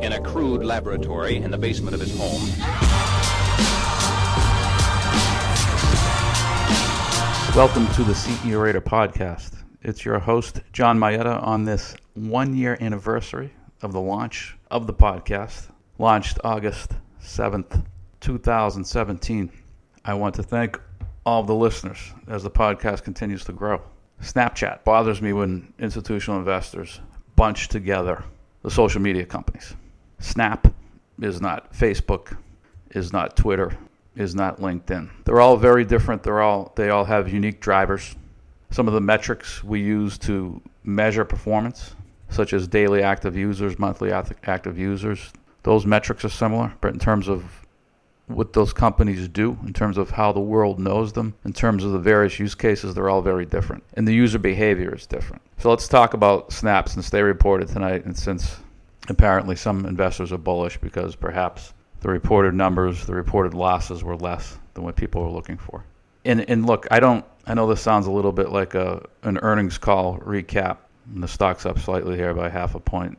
in a crude laboratory in the basement of his home. Welcome to the CEO Rater podcast. It's your host, John Mayetta, on this one year anniversary of the launch of the podcast, launched August 7th, 2017. I want to thank all the listeners as the podcast continues to grow. Snapchat bothers me when institutional investors bunch together the social media companies. Snap is not Facebook, is not Twitter, is not LinkedIn. They're all very different. They're all they all have unique drivers. Some of the metrics we use to measure performance, such as daily active users, monthly active users, those metrics are similar, but in terms of what those companies do in terms of how the world knows them, in terms of the various use cases, they're all very different. And the user behavior is different. So let's talk about Snap since they reported tonight, and since apparently some investors are bullish because perhaps the reported numbers, the reported losses were less than what people were looking for. And, and look, I don't. I know this sounds a little bit like a an earnings call recap. And the stock's up slightly here by half a point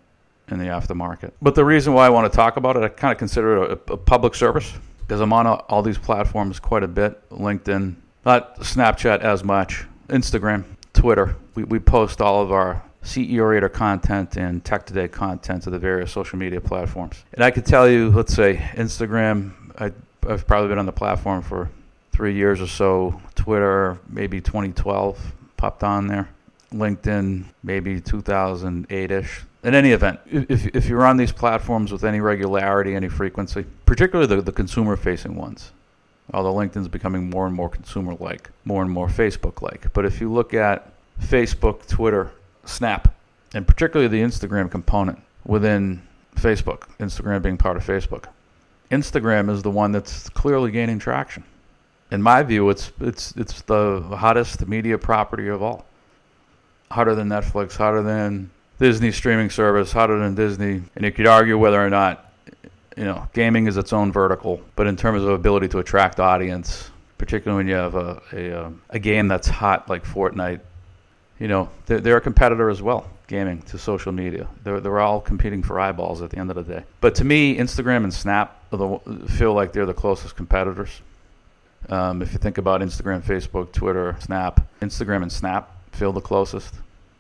in the aftermarket. But the reason why I want to talk about it, I kind of consider it a, a public service because I'm on all these platforms quite a bit LinkedIn, not Snapchat as much, Instagram, Twitter. We, we post all of our CEO Rater content and Tech Today content to the various social media platforms. And I could tell you, let's say Instagram, I, I've probably been on the platform for three years or so. Twitter, maybe 2012, popped on there. LinkedIn, maybe 2008 ish in any event, if, if you're on these platforms with any regularity, any frequency, particularly the, the consumer facing ones, although LinkedIn's becoming more and more consumer like, more and more Facebook like. But if you look at Facebook, Twitter, Snap, and particularly the Instagram component within Facebook, Instagram being part of Facebook, Instagram is the one that's clearly gaining traction. In my view, it's it's it's the hottest media property of all. Hotter than Netflix, hotter than Disney streaming service, hotter than Disney, and you could argue whether or not you know gaming is its own vertical, but in terms of ability to attract audience, particularly when you have a a, um, a game that's hot like Fortnite, you know they're, they're a competitor as well. Gaming to social media, they're they're all competing for eyeballs at the end of the day. But to me, Instagram and Snap the, feel like they're the closest competitors. Um, if you think about Instagram, Facebook, Twitter, Snap, Instagram and Snap feel the closest.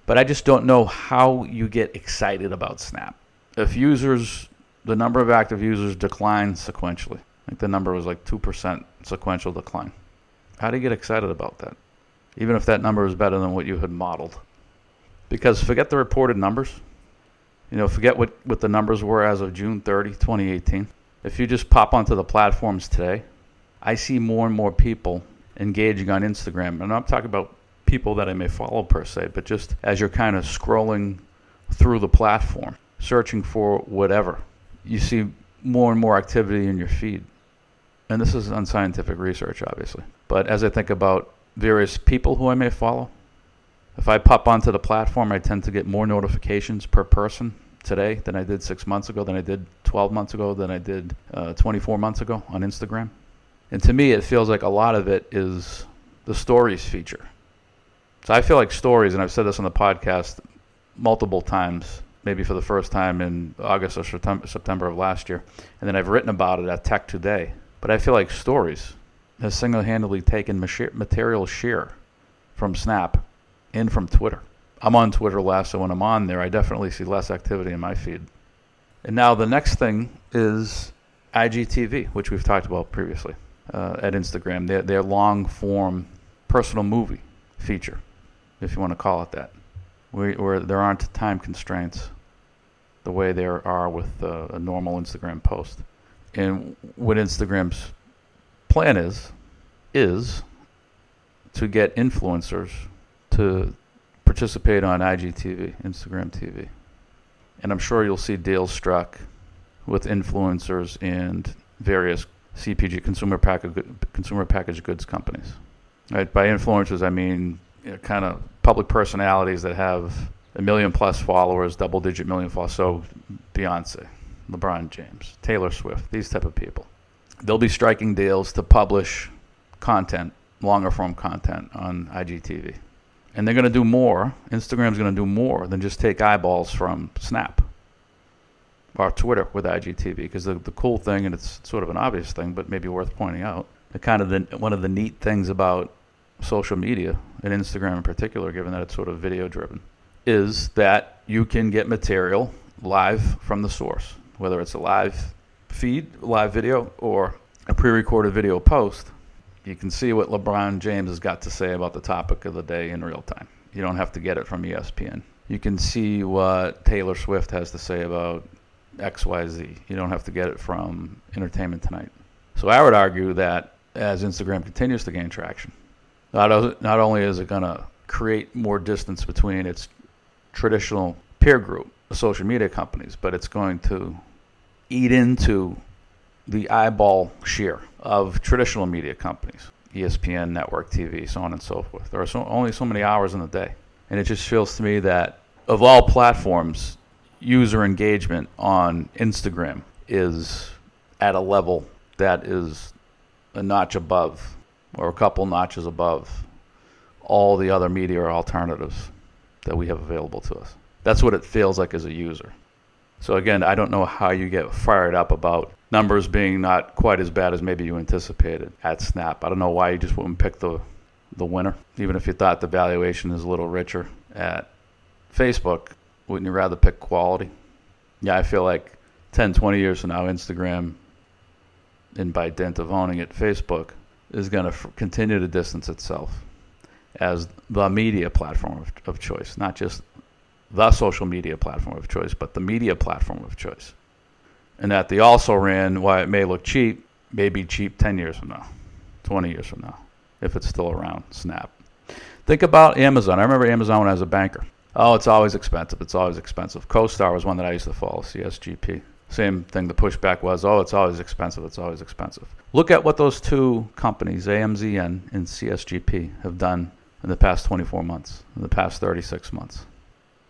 But I just don't know how you get excited about Snap. If users, the number of active users declined sequentially, I think the number was like 2% sequential decline. How do you get excited about that? Even if that number is better than what you had modeled. Because forget the reported numbers. You know, forget what, what the numbers were as of June 30, 2018. If you just pop onto the platforms today, I see more and more people engaging on Instagram. And I'm talking about people that I may follow per se, but just as you're kind of scrolling through the platform, searching for whatever, you see more and more activity in your feed. And this is unscientific research, obviously. But as I think about various people who I may follow, if I pop onto the platform, I tend to get more notifications per person today than I did six months ago, than I did 12 months ago, than I did uh, 24 months ago on Instagram. And to me, it feels like a lot of it is the stories feature. So I feel like stories, and I've said this on the podcast multiple times, maybe for the first time in August or September of last year, and then I've written about it at Tech Today. But I feel like stories has single-handedly taken material share from Snap and from Twitter. I'm on Twitter less, so when I'm on there, I definitely see less activity in my feed. And now the next thing is IGTV, which we've talked about previously uh, at Instagram. Their, their long-form personal movie feature if you want to call it that, where, where there aren't time constraints the way there are with uh, a normal Instagram post. And what Instagram's plan is, is to get influencers to participate on IGTV, Instagram TV. And I'm sure you'll see deals struck with influencers and various CPG consumer package consumer packaged goods companies. Right? By influencers, I mean you know, kind of public personalities that have a million plus followers, double digit million followers. So Beyonce, LeBron James, Taylor Swift, these type of people. They'll be striking deals to publish content, longer form content on IGTV. And they're going to do more. Instagram's going to do more than just take eyeballs from Snap. or Twitter with IGTV because the, the cool thing, and it's sort of an obvious thing, but maybe worth pointing out, the kind of the, one of the neat things about social media and Instagram in particular, given that it's sort of video driven, is that you can get material live from the source, whether it's a live feed, live video, or a pre recorded video post. You can see what LeBron James has got to say about the topic of the day in real time. You don't have to get it from ESPN. You can see what Taylor Swift has to say about XYZ. You don't have to get it from Entertainment Tonight. So I would argue that as Instagram continues to gain traction, not, not only is it going to create more distance between its traditional peer group, social media companies, but it's going to eat into the eyeball share of traditional media companies, ESPN, network TV, so on and so forth. There are so, only so many hours in the day. And it just feels to me that of all platforms, user engagement on Instagram is at a level that is a notch above or a couple notches above all the other media alternatives that we have available to us. That's what it feels like as a user. So again, I don't know how you get fired up about numbers being not quite as bad as maybe you anticipated at Snap. I don't know why you just wouldn't pick the the winner, even if you thought the valuation is a little richer at Facebook. Wouldn't you rather pick quality? Yeah, I feel like 10, 20 years from now, Instagram, and by dint of owning it, Facebook, is going to f- continue to distance itself as the media platform of, of choice, not just the social media platform of choice, but the media platform of choice. And that the also ran, why it may look cheap, may be cheap 10 years from now, 20 years from now, if it's still around, Snap. Think about Amazon. I remember Amazon when I was a banker. Oh, it's always expensive. It's always expensive. CoStar was one that I used to follow, CSGP. Same thing, the pushback was, oh, it's always expensive. It's always expensive. Look at what those two companies, AMZN and CSGP, have done in the past 24 months, in the past 36 months.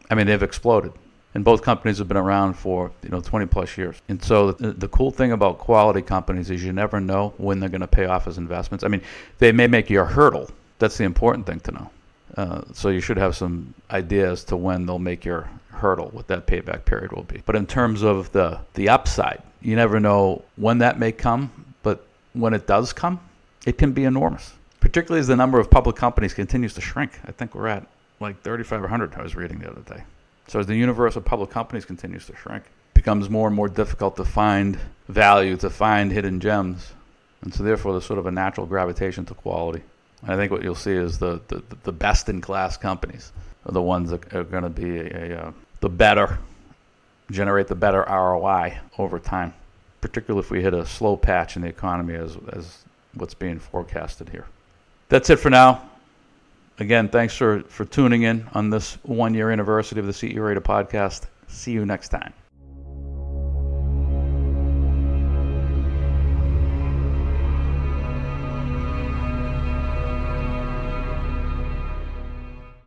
I mean, they've exploded. And both companies have been around for you know 20 plus years. And so the, the cool thing about quality companies is you never know when they're going to pay off as investments. I mean, they may make you a hurdle. That's the important thing to know. Uh, so you should have some idea as to when they'll make your hurdle, what that payback period will be. But in terms of the the upside, you never know when that may come. But when it does come, it can be enormous particularly as the number of public companies continues to shrink. I think we're at like 3,500, I was reading the other day. So as the universe of public companies continues to shrink, it becomes more and more difficult to find value, to find hidden gems. And so therefore there's sort of a natural gravitation to quality. And I think what you'll see is the, the, the best in class companies are the ones that are going to be a, a, uh, the better, generate the better ROI over time, particularly if we hit a slow patch in the economy as, as what's being forecasted here. That's it for now. Again, thanks for, for tuning in on this one year anniversary of the CEO Rater podcast. See you next time.